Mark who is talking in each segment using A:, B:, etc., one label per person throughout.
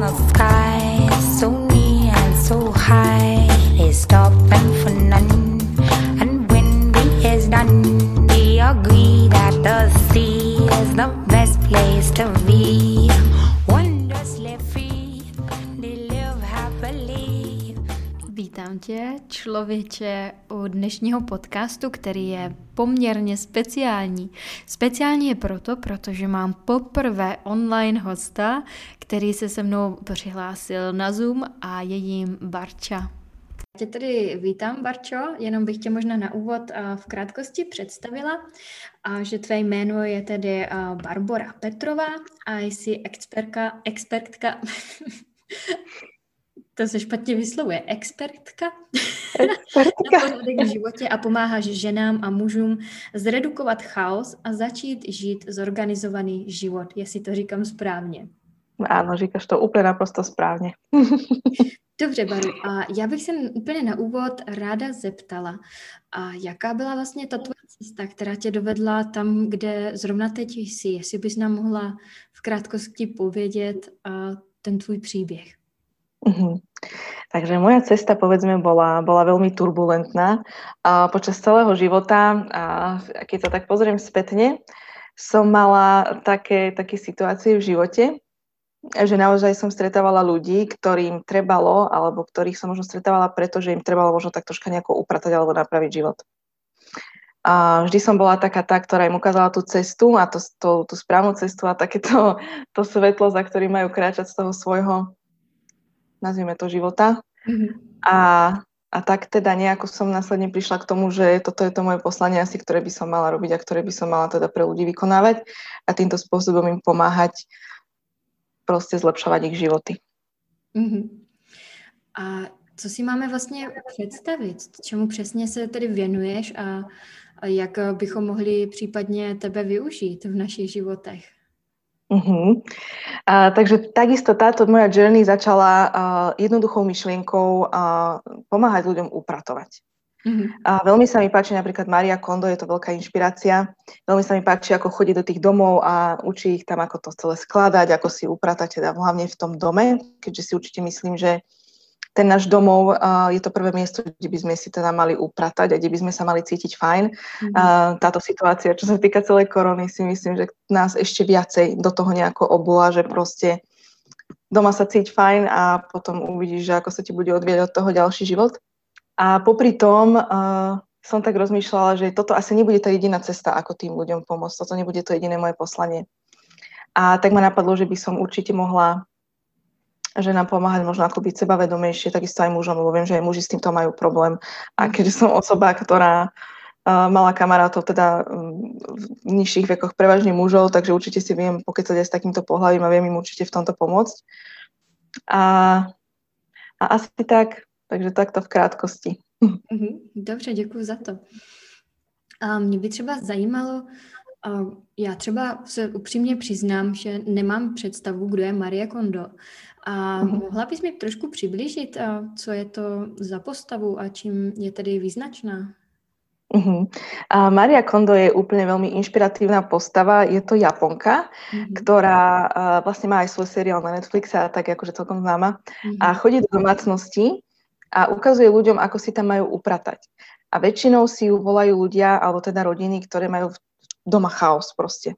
A: the sky, so near and so high.
B: Člověče, u dnešního podcastu, který je poměrně speciální. Speciální je proto, protože mám poprvé online hosta, který se se mnou přihlásil na Zoom a je jim Barča. Tě tedy vítám, Barčo, jenom bych tě možná na úvod v krátkosti představila, a že tvé jméno je tedy Barbora Petrová a jsi expertka, expertka to se špatně vyslovuje, expertka, expertka. na pořádek v životě a pomáháš ženám a mužům zredukovat chaos a začít žít zorganizovaný život, jestli to říkám správně.
C: Áno, říkáš to úplně naprosto správně.
B: Dobře, Baru, a já bych se úplně na úvod ráda zeptala, a jaká byla vlastně ta tvoje cesta, která tě dovedla tam, kde zrovna teď jsi, jestli bys nám mohla v krátkosti povědět ten tvůj příběh.
C: Uh-huh. Takže moja cesta, povedzme, bola, bola veľmi turbulentná. A počas celého života, a keď sa tak pozriem spätne, som mala také, také situácie v živote, že naozaj som stretávala ľudí, ktorým trebalo, alebo ktorých som možno stretávala preto, že im trebalo možno tak troška nejako upratať alebo napraviť život. A vždy som bola taká tá, ktorá im ukázala tú cestu a to, to, tú správnu cestu a takéto to svetlo, za ktorým majú kráčať z toho svojho nazvime to života. Mm-hmm. A, a tak teda nejako som následne prišla k tomu, že toto je to moje poslanie asi, ktoré by som mala robiť a ktoré by som mala teda pre ľudí vykonávať a týmto spôsobom im pomáhať proste zlepšovať ich životy.
B: Mm-hmm. A co si máme vlastně představit? Čemu přesně se tedy věnuješ a, a jak bychom mohli případně tebe využít v našich životech?
C: Uh-huh. A, takže takisto táto moja journey začala uh, jednoduchou myšlienkou uh, pomáhať ľuďom upratovať. Uh-huh. A veľmi sa mi páči napríklad Maria Kondo, je to veľká inšpirácia. Veľmi sa mi páči, ako chodí do tých domov a učí ich tam, ako to celé skladať, ako si upratať, teda hlavne v tom dome, keďže si určite myslím, že ten náš domov uh, je to prvé miesto, kde by sme si teda mali upratať a kde by sme sa mali cítiť fajn. Mm-hmm. Uh, táto situácia, čo sa týka celej korony, si myslím, že nás ešte viacej do toho nejako obula, že proste doma sa cíť fajn a potom uvidíš, že ako sa ti bude odvieť od toho ďalší život. A popri tom uh, som tak rozmýšľala, že toto asi nebude tá jediná cesta, ako tým ľuďom pomôcť. Toto nebude to jediné moje poslanie. A tak ma napadlo, že by som určite mohla že nám pomáhať možno ako byť sebavedomejšie, takisto aj mužom, lebo viem, že aj muži s týmto majú problém. A keďže som osoba, ktorá uh, mala kamarátov teda um, v nižších vekoch prevažne mužov, takže určite si viem pokecať aj s takýmto pohľavím a viem im určite v tomto pomôcť. A, a asi tak, takže takto v krátkosti.
B: Mhm, dobře, děkuji za to. A mě by třeba zajímalo, já třeba se upřímně přiznám, že nemám představu, kdo je Marie Kondo. A uh-huh. mohla bys mi trošku přiblížit, co je to za postavu a čím je tedy význačná?
C: Uh-huh. A Maria Kondo je úplne veľmi inšpiratívna postava. Je to Japonka, uh-huh. ktorá uh, vlastne má aj svoj seriál na Netflixe a tak akože celkom známa. Uh-huh. A chodí do domácnosti a ukazuje ľuďom, ako si tam majú upratať. A väčšinou si ju volajú ľudia, alebo teda rodiny, ktoré majú doma chaos proste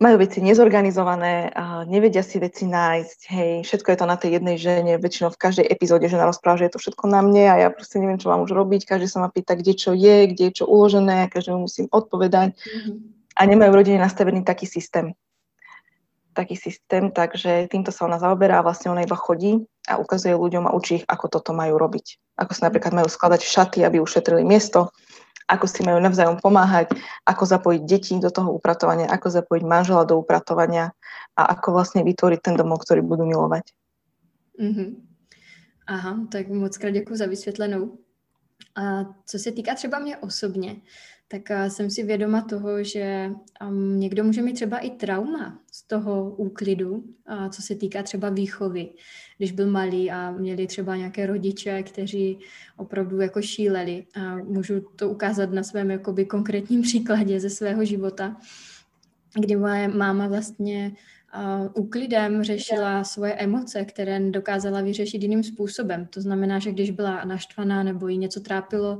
C: majú veci nezorganizované, nevedia si veci nájsť, hej, všetko je to na tej jednej žene, väčšinou v každej epizóde žena rozpráva, že je to všetko na mne a ja proste neviem, čo mám už robiť, každý sa ma pýta, kde čo je, kde je čo uložené, každému musím odpovedať mm-hmm. a nemajú v rodine nastavený taký systém. Taký systém, takže týmto sa ona zaoberá a vlastne ona iba chodí a ukazuje ľuďom a učí ich, ako toto majú robiť. Ako sa napríklad majú skladať šaty, aby ušetrili miesto, ako si majú navzájom pomáhať, ako zapojiť deti do toho upratovania, ako zapojiť manžela do upratovania a ako vlastne vytvoriť ten domov, ktorý budú milovať.
B: Mm-hmm. Aha, tak moc krát děkuji za vysvětlenou. A co se týká třeba mě osobně, tak jsem si vědoma toho, že um, někdo může mít třeba i trauma z toho úklidu, a co se týká třeba výchovy, když byl malý a měli třeba nějaké rodiče, kteří opravdu jako šíleli. A můžu to ukázat na svém jakoby konkrétním příkladě ze svého života, kdy moje máma vlastně úklidem řešila svoje emoce, které dokázala vyřešit jiným způsobem. To znamená, že když byla naštvaná nebo jí něco trápilo,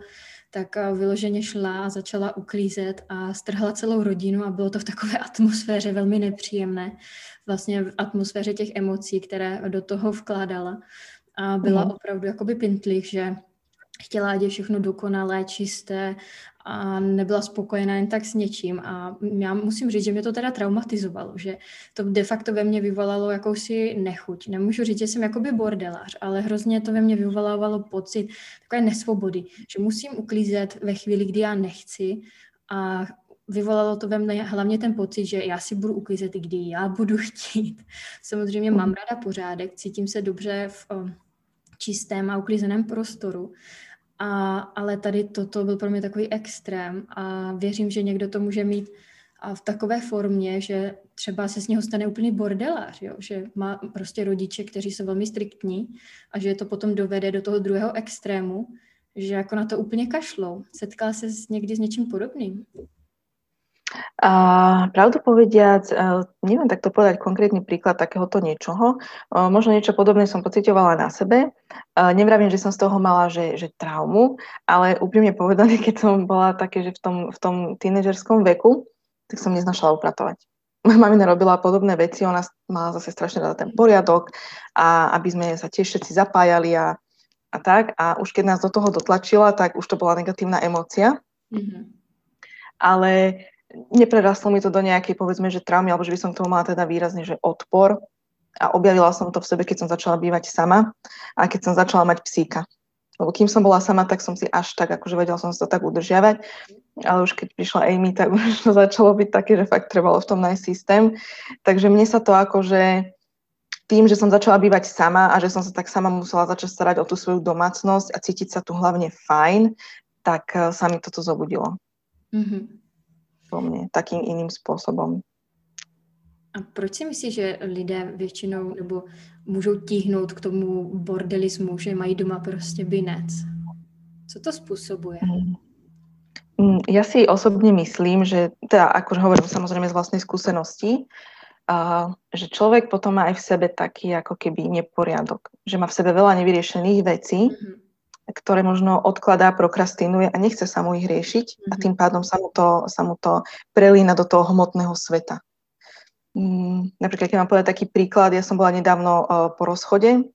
B: tak vyloženě šla a začala uklízet a strhla celou rodinu a bylo to v takové atmosféře velmi nepříjemné, vlastně v atmosféře těch emocí, které do toho vkládala. A byla mm. opravdu jakoby pintlich, že chtěla, ať je všechno dokonalé, čisté a nebyla spokojená jen tak s něčím. A já musím říct, že mě to teda traumatizovalo, že to de facto ve mně vyvolalo jakousi nechuť. Nemůžu říct, že jsem jakoby bordelář, ale hrozně to ve mně vyvolávalo pocit takové nesvobody, že musím uklízet ve chvíli, kdy já nechci a vyvolalo to ve mně hlavně ten pocit, že já si budu uklízet, kdy já budu chtít. Samozřejmě mám ráda pořádek, cítím se dobře v čistém a uklízeném prostoru, a, ale tady toto byl pro mě takový extrém a věřím, že někdo to může mít a v takové formě, že třeba se z něho stane úplný bordelář, jo? že má prostě rodiče, kteří jsou velmi striktní a že to potom dovede do toho druhého extrému, že jako na to úplně kašlou. Setkala se někdy s něčím podobným?
C: A pravdu povediac, e, neviem takto povedať konkrétny príklad takéhoto niečoho. E, možno niečo podobné som pocitovala na sebe. E, nevravím, že som z toho mala že, že traumu, ale úprimne povedané, keď som bola také, že v tom, v tom tínežerskom veku, tak som neznašala upratovať. Moja mamina robila podobné veci, ona mala zase strašne rada ten poriadok a aby sme sa tiež všetci zapájali a, a tak. A už keď nás do toho dotlačila, tak už to bola negatívna emócia. Mm-hmm. Ale neprerastlo mi to do nejakej, povedzme, že traumy, alebo že by som k tomu mala teda výrazne, že odpor. A objavila som to v sebe, keď som začala bývať sama a keď som začala mať psíka. Lebo kým som bola sama, tak som si až tak, akože vedela som si to tak udržiavať, ale už keď prišla Amy, tak už to začalo byť také, že fakt trebalo v tom nájsť systém. Takže mne sa to akože tým, že som začala bývať sama a že som sa tak sama musela začať starať o tú svoju domácnosť a cítiť sa tu hlavne fajn, tak eh, sa mi toto zobudilo. Mm-hmm vo mne takým iným spôsobom.
B: A proč si myslíš, že lidé většinou nebo můžou tíhnout k tomu bordelismu, že mají doma prostě binec? Co to spôsobuje? Mm.
C: mm. Ja si osobne myslím, že, teda akože hovorím samozrejme z vlastnej skúsenosti, uh, že človek potom má aj v sebe taký ako keby neporiadok. Že má v sebe veľa nevyriešených vecí mm-hmm ktoré možno odkladá, prokrastinuje a nechce sa mu ich riešiť mm-hmm. a mhm. tým pádom sa mu to, sa mu to prelína do toho hmotného sveta. Mm, napríklad, keď mám povedať taký príklad, ja som bola nedávno uh, po rozchode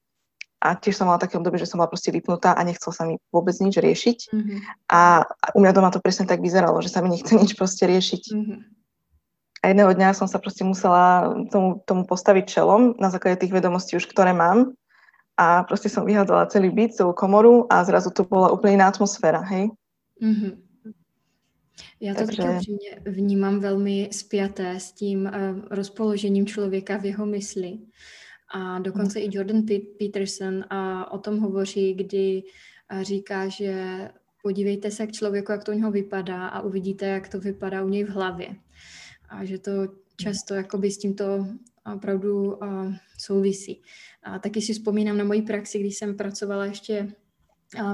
C: a tiež som mala také obdobie, že som bola proste vypnutá a nechcel sa mi vôbec nič riešiť. Mm-hmm. A, a u mňa doma to presne tak vyzeralo, že sa mi nechce nič proste riešiť. Mm-hmm. A jedného dňa som sa proste musela tomu, tomu postaviť čelom na základe tých vedomostí už, ktoré mám a proste som vyhádzala celý byt, celú komoru a zrazu to bola úplne iná atmosféra, hej? Mm-hmm.
B: Já to Takže... taky upřímně vnímám velmi spjaté s tím uh, rozpoložením člověka v jeho mysli. A dokonce mm. i Jordan Peterson a o tom hovoří, kdy uh, říká, že podívejte se k člověku, jak to u něho vypadá a uvidíte, jak to vypadá u něj v hlavě. A že to často jakoby s tímto opravdu souvisí. A taky si vzpomínám na moji praxi, když jsem pracovala ještě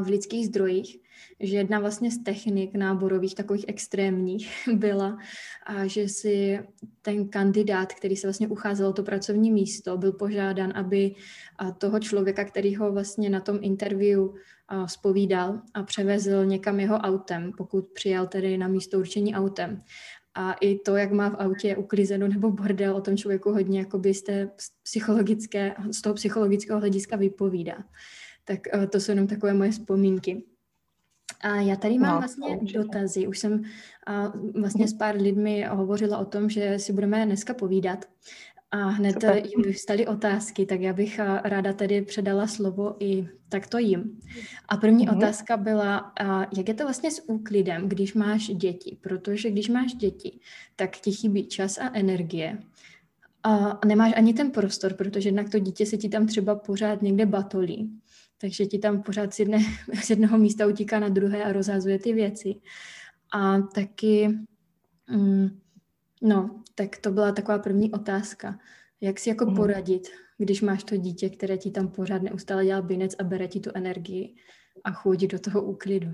B: v lidských zdrojích, že jedna vlastně z technik náborových takových extrémních byla, a že si ten kandidát, který se vlastně ucházel o to pracovní místo, byl požádán, aby toho člověka, který ho vlastně na tom interview spovídal a převezl někam jeho autem, pokud přijal tedy na místo určení autem. A i to, jak má v autě uklizeno nebo bordel, o tom člověku hodně jakoby z, té psychologické, z toho psychologického hlediska vypovídá. Tak uh, to jsou jenom takové moje vzpomínky. A já tady mám no, vlastně dotazy. Už jsem uh, vlastně s pár lidmi hovořila o tom, že si budeme dneska povídat. A hned Super. jim vyvstaly otázky, tak já bych eh, ráda tady předala slovo i takto jim. A první mm-hmm. otázka byla, jak je to vlastně s úklidem, když máš děti? Protože když máš děti, tak ti chybí čas a energie. A nemáš ani ten prostor, protože jednak to dítě se ti tam třeba pořád někde batolí. Takže ti tam pořád z, jedné, z jednoho místa utíká na druhé a rozházuje ty věci. A taky... Mm, No, tak to byla taková první otázka. Jak si jako mm. poradit, když máš to dítě, které ti tam pořád neustále dělá binec a bere ti tu energii a chodí do toho úklidu?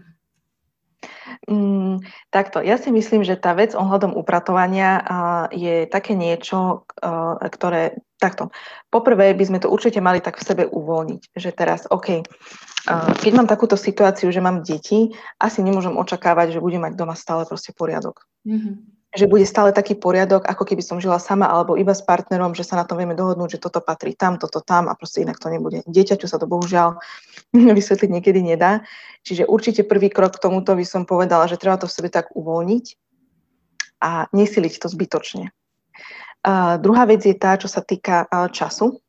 C: Mm, takto, ja si myslím, že tá vec ohľadom upratovania uh, je také niečo, uh, ktoré, takto, poprvé by sme to určite mali tak v sebe uvoľniť, že teraz, OK, uh, keď mám takúto situáciu, že mám deti, asi nemôžem očakávať, že budem mať doma stále proste poriadok. Mm-hmm že bude stále taký poriadok, ako keby som žila sama alebo iba s partnerom, že sa na tom vieme dohodnúť, že toto patrí tam, toto tam a proste inak to nebude. Dieťaťu sa to bohužiaľ vysvetliť niekedy nedá. Čiže určite prvý krok k tomuto by som povedala, že treba to v sebe tak uvoľniť a nesiliť to zbytočne. Uh, druhá vec je tá, čo sa týka uh, času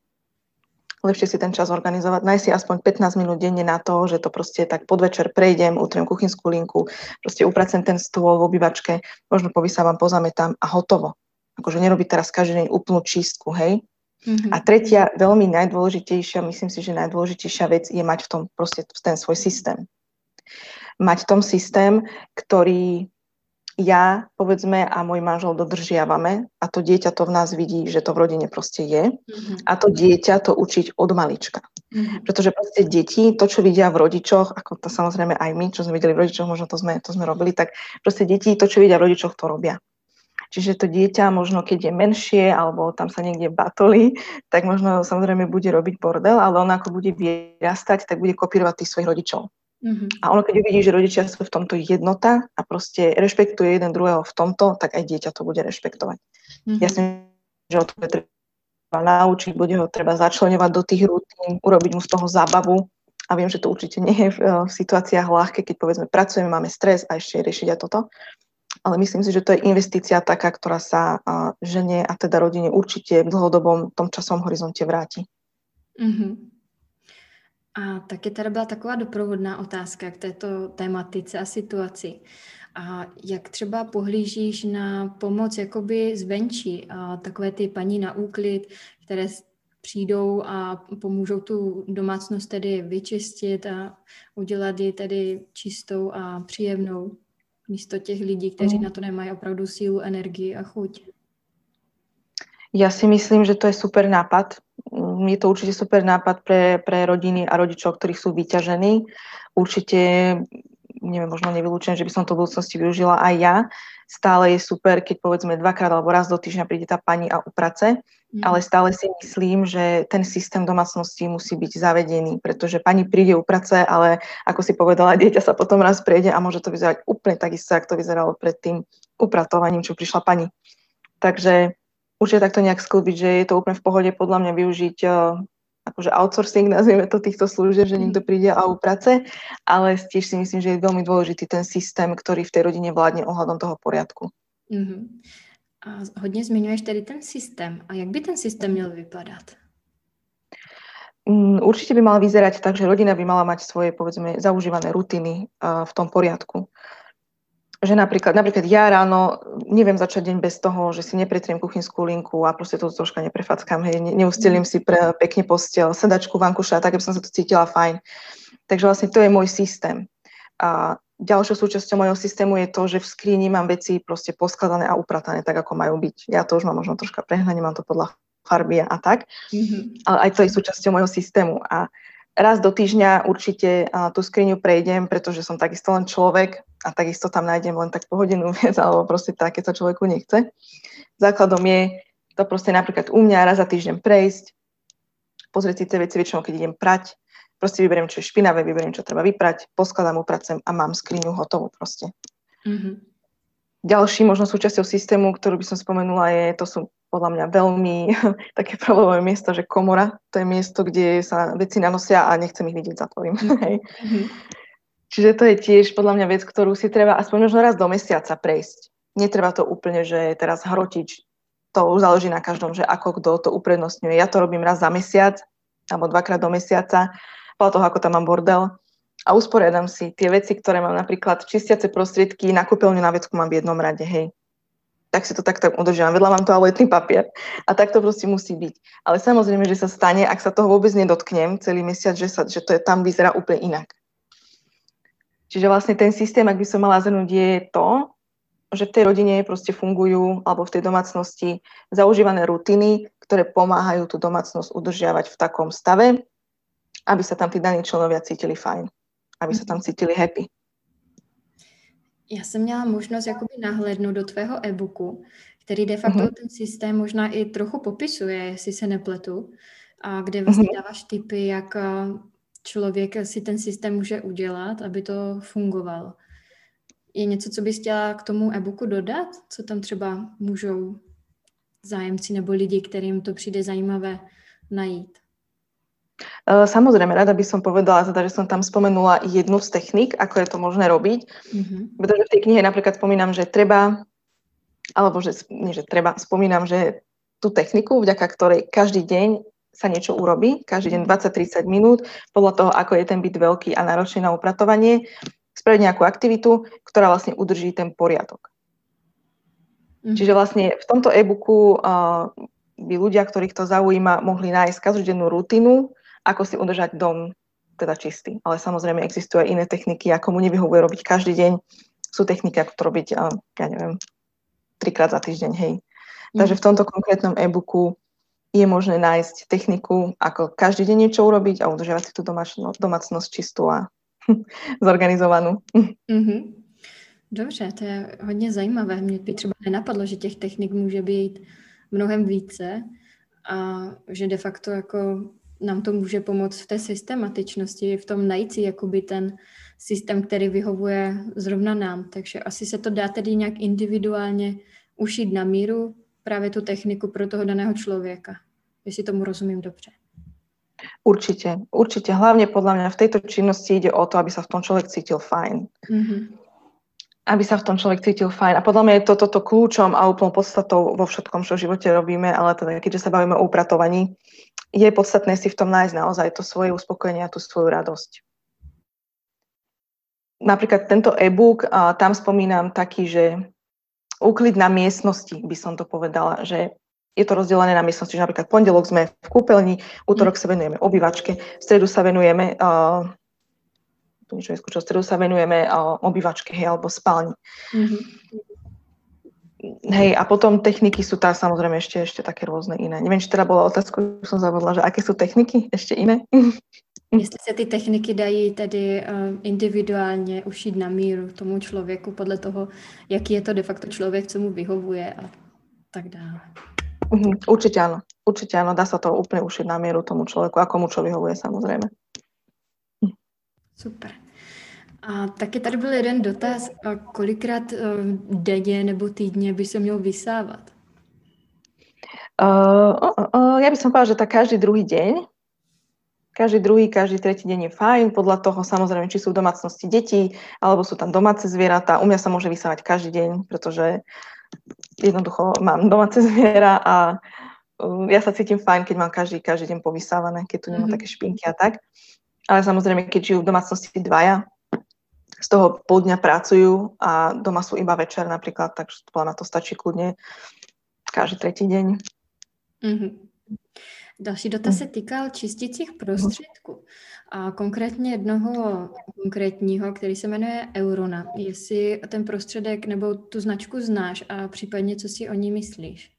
C: lepšie si ten čas organizovať, nájsť si aspoň 15 minút denne na to, že to proste tak podvečer prejdem, utriem kuchynskú linku, proste upracem ten stôl v obývačke, možno povysávam, pozametám a hotovo. Akože nerobiť teraz každý deň úplnú čistku, hej. Mm-hmm. A tretia, veľmi najdôležitejšia, myslím si, že najdôležitejšia vec je mať v tom proste ten svoj systém. Mať v tom systém, ktorý ja, povedzme, a môj manžel dodržiavame a to dieťa to v nás vidí, že to v rodine proste je mm-hmm. a to dieťa to učiť od malička. Mm-hmm. Pretože proste deti, to, čo vidia v rodičoch, ako to samozrejme aj my, čo sme videli v rodičoch, možno to sme, to sme robili, tak proste deti, to, čo vidia v rodičoch, to robia. Čiže to dieťa možno, keď je menšie alebo tam sa niekde batolí, tak možno samozrejme bude robiť bordel, ale on ako bude vyrastať, tak bude kopírovať tých svojich rodičov. Mm-hmm. A ono, keď uvidí, že rodičia sú v tomto jednota a proste rešpektuje jeden druhého v tomto, tak aj dieťa to bude rešpektovať. Mm-hmm. Ja si že ho to treba naučiť, bude ho treba začlenovať do tých rutín, urobiť mu z toho zábavu. A viem, že to určite nie je v, eh, situáciách ľahké, keď povedzme pracujeme, máme stres a ešte riešiť aj toto. Ale myslím si, že to je investícia taká, ktorá sa a, žene a teda rodine určite v dlhodobom tom časovom horizonte vráti. Mm-hmm.
B: A taky tady byla taková doprovodná otázka k této tématice a situaci. A jak třeba pohlížíš na pomoc jakoby zvenčí, a takové ty paní na úklid, které přijdou a pomůžou tu domácnost tedy vyčistit a udělat ji tedy čistou a příjemnou místo těch lidí, kteří mm. na to nemají opravdu sílu, energii a chuť.
C: Ja si myslím, že to je super nápad. Je to určite super nápad pre, pre rodiny a rodičov, ktorí sú vyťažení. Určite, neviem, možno nevylúčujem, že by som to v budúcnosti využila aj ja. Stále je super, keď povedzme dvakrát alebo raz do týždňa príde tá pani a uprace, mm. ale stále si myslím, že ten systém domácnosti musí byť zavedený, pretože pani príde uprace, ale ako si povedala, dieťa sa potom raz prejde a môže to vyzerať úplne takisto, ako to vyzeralo pred tým upratovaním, čo prišla pani. Takže určite takto nejak sklbiť, že je to úplne v pohode podľa mňa využiť uh, akože outsourcing, nazvieme to týchto služieb, že niekto príde a uprace, ale tiež si myslím, že je veľmi dôležitý ten systém, ktorý v tej rodine vládne ohľadom toho poriadku. Mm-hmm.
B: A hodně zmiňuješ tedy ten systém. A jak by ten systém měl vypadat?
C: Mm, určite by mal vyzerať tak, že rodina by mala mať svoje, povedzme, zaužívané rutiny uh, v tom poriadku že napríklad, napríklad ja ráno neviem začať deň bez toho, že si nepretriem kuchynskú linku a proste to troška neprefackám, hej, ne, neustelím si pre, pekne postel, sedačku, vankuša, tak aby som sa to cítila fajn. Takže vlastne to je môj systém. A ďalšou súčasťou môjho systému je to, že v skrini mám veci proste poskladané a upratané tak, ako majú byť. Ja to už mám možno troška prehnanie, mám to podľa farby a tak, mm-hmm. ale aj to je súčasťou môjho systému. A raz do týždňa určite tú skriňu prejdem, pretože som takisto len človek a takisto tam nájdem len tak po hodinu viac, alebo proste tak, keď sa človeku nechce. Základom je to proste napríklad u mňa raz za týždeň prejsť, pozrieť si tie veci väčšinou, keď idem prať, proste vyberiem, čo je špinavé, vyberiem, čo treba vyprať, poskladám, upracem a mám skriňu hotovú proste. Mm-hmm. Ďalší možno súčasťou systému, ktorú by som spomenula, je, to sú podľa mňa veľmi také problémové miesto, že komora, to je miesto, kde sa veci nanosia a nechcem ich vidieť, zatvorím. Mm-hmm. Čiže to je tiež podľa mňa vec, ktorú si treba aspoň možno raz do mesiaca prejsť. Netreba to úplne, že teraz hrotiť, to záleží na každom, že ako kto to uprednostňuje. Ja to robím raz za mesiac, alebo dvakrát do mesiaca, podľa toho, ako tam mám bordel. A usporiadam si tie veci, ktoré mám napríklad čistiace prostriedky, na kúpeľňu na vecku mám v jednom rade, hej tak si to tak, tak udržiavam. Vedľa mám toaletný papier. A tak to proste musí byť. Ale samozrejme, že sa stane, ak sa toho vôbec nedotknem celý mesiac, že, sa, že to je, tam vyzerá úplne inak. Čiže vlastne ten systém, ak by som mala zhrnúť, je to, že v tej rodine proste fungujú, alebo v tej domácnosti zaužívané rutiny, ktoré pomáhajú tú domácnosť udržiavať v takom stave, aby sa tam tí daní členovia cítili fajn, aby sa tam cítili happy.
B: Já jsem měla možnost jakoby nahlédnout do tvého e-booku, který de facto uh-huh. ten systém možná i trochu popisuje, jestli se nepletu, a kde vlastně uh-huh. dáváš tipy, jak člověk si ten systém může udělat, aby to fungovalo. Je něco, co bys chtěla k tomu e-booku dodat? Co tam třeba můžou zájemci nebo lidi, kterým to přijde zajímavé, najít?
C: E, samozrejme, rada by som povedala, teda, že som tam spomenula jednu z techník, ako je to možné robiť. Mm-hmm. Pretože v tej knihe napríklad spomínam, že treba, alebo že, nie, že treba, spomínam, že tú techniku, vďaka ktorej každý deň sa niečo urobí, každý deň 20-30 minút, podľa toho, ako je ten byt veľký a náročný na upratovanie, spraviť nejakú aktivitu, ktorá vlastne udrží ten poriadok. Mm-hmm. Čiže vlastne v tomto e-booku uh, by ľudia, ktorých to zaujíma, mohli nájsť každodennú rutinu, ako si udržať dom teda čistý. Ale samozrejme existujú aj iné techniky, ako mu nevyhovuje robiť každý deň. Sú techniky, ako to robiť, ja neviem, trikrát za týždeň, hej. Mm. Takže v tomto konkrétnom e-booku je možné nájsť techniku, ako každý deň niečo urobiť a udržiavať si tú domácnosť, domácnosť čistú a zorganizovanú. Mm-hmm.
B: Dobře, to je hodně zajímavé. Mě by třeba nenapadlo, že těch technik může být mnohem více a že de facto jako nám to může pomoct v té systematičnosti, v tom najít si jakoby ten systém, který vyhovuje zrovna nám. Takže asi se to dá tedy nějak individuálně ušít na míru právě tu techniku pro toho daného člověka. Jestli tomu rozumím dobře.
C: Určite, určite. Hlavne podľa mňa v tejto činnosti ide o to, aby sa v tom človek cítil fajn. Mm-hmm. Aby sa v tom človek cítil fajn. A podľa mňa je to toto kľúčom a úplnou podstatou vo všetkom, čo v živote robíme, ale teda keďže sa bavíme o upratovaní, je podstatné si v tom nájsť naozaj to svoje uspokojenie a tú svoju radosť. Napríklad tento e-book, tam spomínam taký, že úklid na miestnosti, by som to povedala, že je to rozdelené na miestnosti, že napríklad pondelok sme v kúpeľni, útorok sa venujeme obývačke, v stredu sa venujeme uh, niečo neskúšal, v stredu sa venujeme uh, obývačke, hej, alebo spálni. Mm-hmm. Hej, a potom techniky sú tá samozrejme ešte, ešte také rôzne iné. Neviem, či teda bola otázka, som zavodla, že aké sú techniky ešte iné?
B: Jestli se ty techniky dají tedy uh, individuálně ušít na míru tomu člověku podle toho, jaký je to de facto člověk, co mu vyhovuje a tak dále.
C: Uh-huh, určite áno. Určite áno. Dá sa to úplne ušiť na mieru tomu človeku, ako mu čo vyhovuje samozrejme.
B: Super. A taky tady byl jeden dotaz, kolikrát uh, denně nebo týdně by se měl vysávat?
C: Uh, uh, uh, ja by som povedala, že tak každý druhý deň. Každý druhý, každý tretí deň je fajn, podľa toho samozrejme, či sú v domácnosti deti, alebo sú tam domáce zvieratá. U mňa sa môže vysávať každý deň, pretože jednoducho mám domáce zviera a uh, ja sa cítim fajn, keď mám každý, každý deň povysávané, keď tu nemám mm-hmm. také špinky a tak. Ale samozrejme, keď žijú v domácnosti dvaja, z toho pol dňa pracujú a doma sú iba večer napríklad, takže na to stačí kľudne každý tretí deň.
B: Mm-hmm. Další dotaz se týkal čistících prostředků a konkrétně jednoho konkrétního, který se jmenuje Eurona. Jestli ten prostředek nebo tu značku znáš a případně co si o ní myslíš?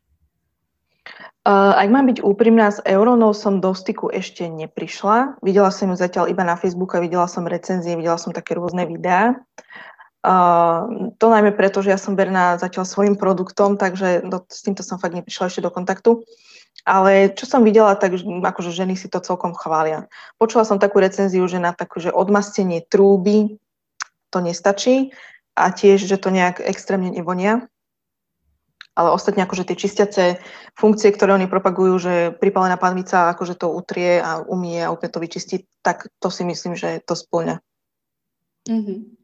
C: Ak mám byť úprimná, s Euronou som do styku ešte neprišla. Videla som ju zatiaľ iba na Facebooku, videla som recenzie, videla som také rôzne videá. Uh, to najmä preto, že ja som verná zatiaľ svojim produktom, takže do, s týmto som fakt neprišla ešte do kontaktu. Ale čo som videla, tak akože ženy si to celkom chvália. Počula som takú recenziu, že na takú, že odmastenie trúby to nestačí a tiež, že to nejak extrémne nevonia ale ostatne akože tie čistiace funkcie, ktoré oni propagujú, že pripálená panvica akože to utrie a umie a úplne to vyčistí, tak to si myslím, že to splňa.
B: Mm-hmm.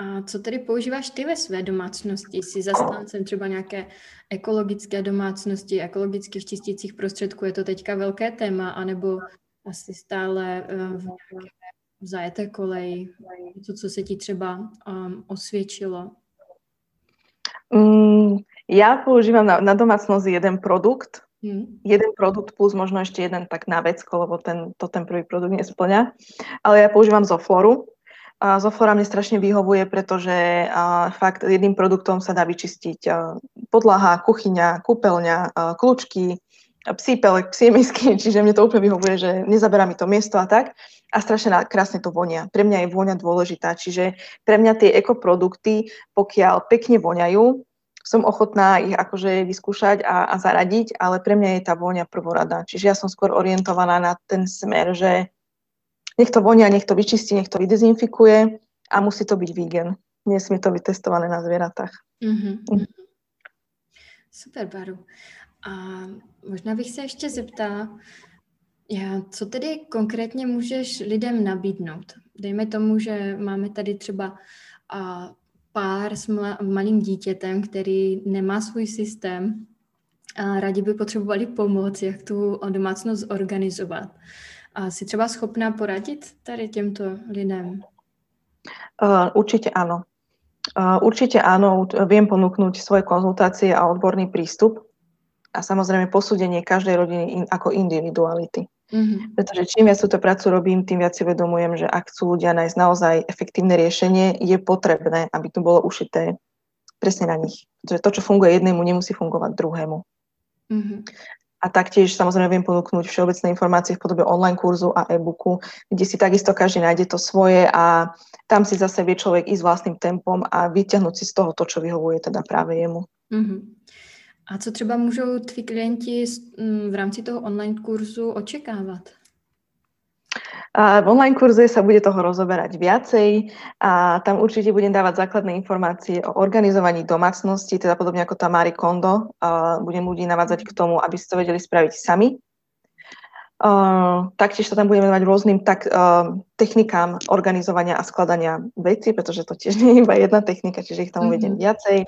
B: A co tedy používáš ty ve své domácnosti? Jsi zastáncem třeba nějaké ekologické domácnosti, ekologických čistících prostředků? Je to teďka velké téma, anebo asi stále uh, v nějaké zajeté koleji? Něco, co se ti třeba um, osvědčilo?
C: Mm, ja používam na, na domácnosť jeden produkt, Hmm. Jeden produkt plus možno ešte jeden tak na vecko, lebo ten, to ten prvý produkt nesplňa. Ale ja používam Zofloru. A Zoflora mne strašne vyhovuje, pretože a, fakt jedným produktom sa dá vyčistiť a, podlaha, kuchyňa, kúpeľňa, a, kľúčky, psí pelek, psie misky, čiže mne to úplne vyhovuje, že nezaberá mi to miesto a tak. A strašne krásne to vonia. Pre mňa je vôňa dôležitá, čiže pre mňa tie ekoprodukty, pokiaľ pekne voňajú, som ochotná ich akože vyskúšať a, a zaradiť, ale pre mňa je tá vôňa prvorada. Čiže ja som skôr orientovaná na ten smer, že nech to vonia, nech to vyčistí, nech to vydezinfikuje a musí to byť vegan. Nesmie to byť testované na zvieratách. Mm-hmm. Mm.
B: Super, Baru. A možná bych se ještě zeptala, co tedy konkrétně můžeš lidem nabídnout? Dejme tomu, že máme tady třeba a, pár s malým dítětem, který nemá svůj systém a rádi by potřebovali pomoc, jak tu domácnost organizovat. A si třeba schopná poradit tady těmto lidem?
C: Uh, určite áno. Uh, určite áno, viem ponúknuť svoje konzultácie a odborný prístup a samozrejme posúdenie každej rodiny in, ako individuality. Mm-hmm. Pretože čím viac túto prácu robím, tým viac si uvedomujem, že ak chcú ľudia nájsť naozaj efektívne riešenie, je potrebné, aby to bolo ušité presne na nich. Pretože to, čo funguje jednému, nemusí fungovať druhému. Mm-hmm. A taktiež samozrejme viem ponúknuť všeobecné informácie v podobe online kurzu a e-booku, kde si takisto každý nájde to svoje a tam si zase vie človek ísť vlastným tempom a vyťahnuť si z toho to, čo vyhovuje teda práve jemu. Mm-hmm.
B: A co třeba můžou tví klienti mm, v rámci toho online kurzu očekávat?
C: A v online kurze sa bude toho rozoberať viacej a tam určite budem dávať základné informácie o organizovaní domácnosti, teda podobne ako tá Marie Kondo. A budem ľudí navádzať k tomu, aby si to vedeli spraviť sami. Uh, taktiež sa tam budeme venovať rôznym tak, uh, technikám organizovania a skladania veci, pretože to tiež nie je iba jedna technika, čiže ich tam mm-hmm. uvediem viacej.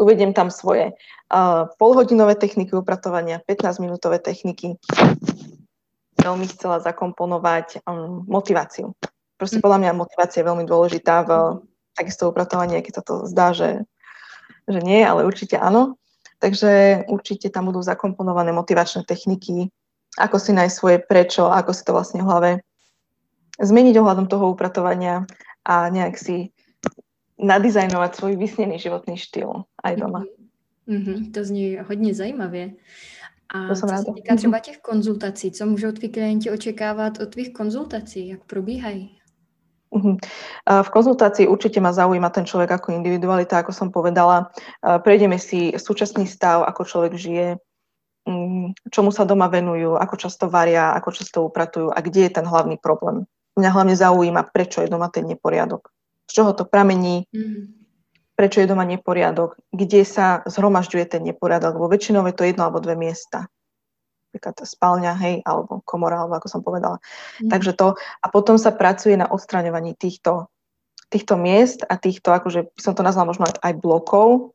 C: Uvediem tam svoje uh, polhodinové techniky upratovania, 15-minútové techniky. Veľmi chcela zakomponovať um, motiváciu. Proste mm-hmm. podľa mňa motivácia je veľmi dôležitá v takisto upratovaní, keď sa to zdá, že, že nie, ale určite áno. Takže určite tam budú zakomponované motivačné techniky, ako si nájsť svoje prečo, ako si to vlastne v hlave zmeniť ohľadom toho upratovania a nejak si nadizajnovať svoj vysnený životný štýl aj doma.
B: Mm-hmm, to zní hodně zajímavě. A to co se týká třeba těch konzultací, co můžou tví klienti očekávat od tvých konzultací, jak probíhají?
C: Uh-huh. V konzultácii určite ma zaujíma ten človek ako individualita, ako som povedala. Prejdeme si súčasný stav, ako človek žije, Mm, čomu sa doma venujú, ako často varia, ako často upratujú a kde je ten hlavný problém. Mňa hlavne zaujíma, prečo je doma ten neporiadok. Z čoho to pramení, mm. prečo je doma neporiadok, kde sa zhromažďuje ten neporiadok, lebo väčšinou je to jedno alebo dve miesta. Napríklad spálňa, hej, alebo komora, alebo ako som povedala. Mm. Takže to, a potom sa pracuje na odstraňovaní týchto, týchto miest a týchto, akože by som to nazvala možno aj blokov,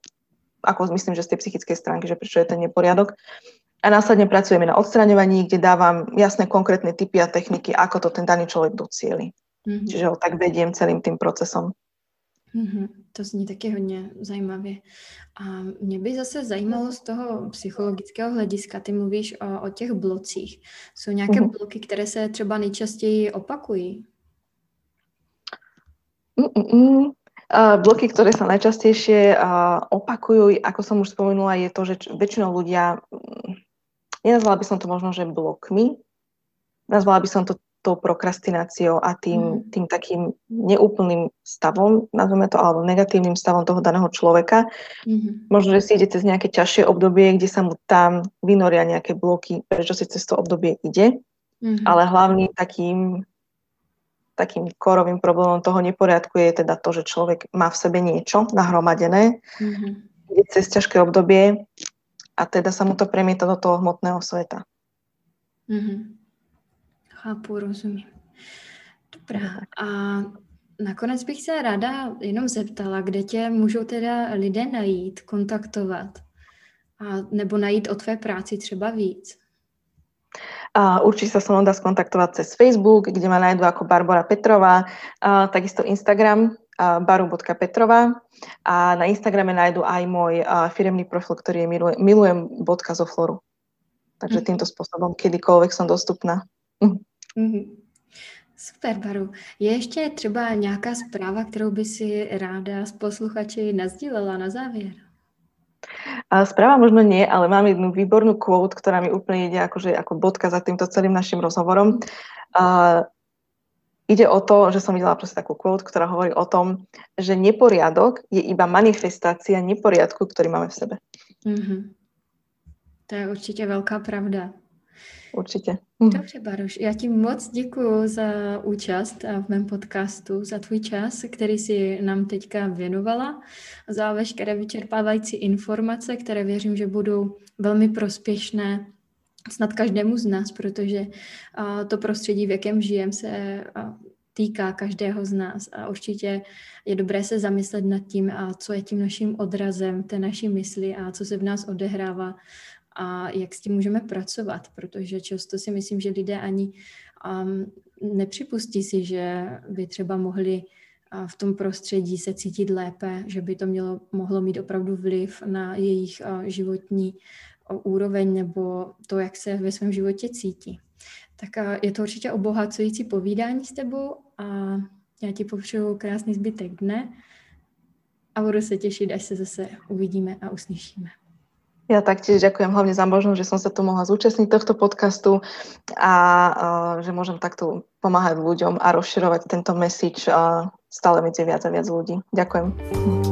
C: ako myslím, že z tej psychickej stránky, že prečo je ten neporiadok. A následne pracujeme na odstraňovaní, kde dávam jasné konkrétne typy a techniky, ako to ten daný človek docieli. Mm-hmm. Čiže ho tak vediem celým tým procesom.
B: Mm-hmm. To zní taky hodně zajímavě. A mě by zase zajímalo z toho psychologického hlediska, ty mluvíš o, o těch blocích. Jsou nějaké mm-hmm. bloky, které se třeba nejčastěji opakují?
C: Mm-mm. Bloky, ktoré sa najčastejšie opakujú, ako som už spomenula, je to, že väčšinou ľudia, mm, nenazvala by som to možno, že blokmi, nazvala by som to tou prokrastináciou a tým, mm. tým takým neúplným stavom, nazveme to, alebo negatívnym stavom toho daného človeka. Mm-hmm. Možno, že si ide cez nejaké ťažšie obdobie, kde sa mu tam vynoria nejaké bloky, prečo si cez to obdobie ide. Mm-hmm. Ale hlavným takým takým korovým problémom toho neporiadku je teda to, že človek má v sebe niečo nahromadené, mm-hmm. ide cez ťažké obdobie a teda sa mu to premieta do toho hmotného sveta.
B: Mm-hmm. Chápu, rozumím. Dobrá. A nakonec bych se ráda jenom zeptala, kde tě můžou teda lidé najít, kontaktovat a nebo najít o tvé práci třeba víc.
C: A určite sa so mnou dá skontaktovať cez Facebook, kde ma nájdú ako Barbara Petrová, a takisto Instagram baru.petrova a na Instagrame nájdú aj môj firemný profil, ktorý je milujem, milujem bodka zo floru. Takže mm. týmto spôsobom kedykoľvek som dostupná. Mm-hmm.
B: Super, Baru. Je ještě třeba nějaká zpráva, kterou by si ráda s posluchači nazdílela na závěr?
C: A správa možno nie, ale mám jednu výbornú quote, ktorá mi úplne ide akože ako bodka za týmto celým našim rozhovorom. A ide o to, že som videla proste takú quote, ktorá hovorí o tom, že neporiadok je iba manifestácia neporiadku, ktorý máme v sebe. Mm-hmm.
B: To je určitě velká pravda.
C: Určitě.
B: Dobře, Baruš, já ti moc děkuji za účast v mém podcastu, za tvůj čas, který si nám teďka věnovala, za veškeré vyčerpávající informace, které věřím, že budou velmi prospěšné snad každému z nás, protože to prostředí, v jakém žijem, se týká každého z nás. A určitě je dobré se zamyslet nad tím, a co je tím naším odrazem té naší mysli a co se v nás odehrává a jak s tím můžeme pracovat, protože často si myslím, že lidé ani um, nepřipustí si, že by třeba mohli uh, v tom prostředí se cítit lépe, že by to mělo, mohlo mít opravdu vliv na jejich uh, životní uh, úroveň nebo to, jak se ve svém životě cítí. Tak je to určitě obohacující povídání s tebou a já ti popřeju krásný zbytek dne a budu se těšit, až se zase uvidíme a uslyšíme.
C: Ja taktiež ďakujem hlavne za možnosť, že som sa tu mohla zúčastniť tohto podcastu a uh, že môžem takto pomáhať ľuďom a rozširovať tento message uh, stále medzi viac a viac ľudí. Ďakujem.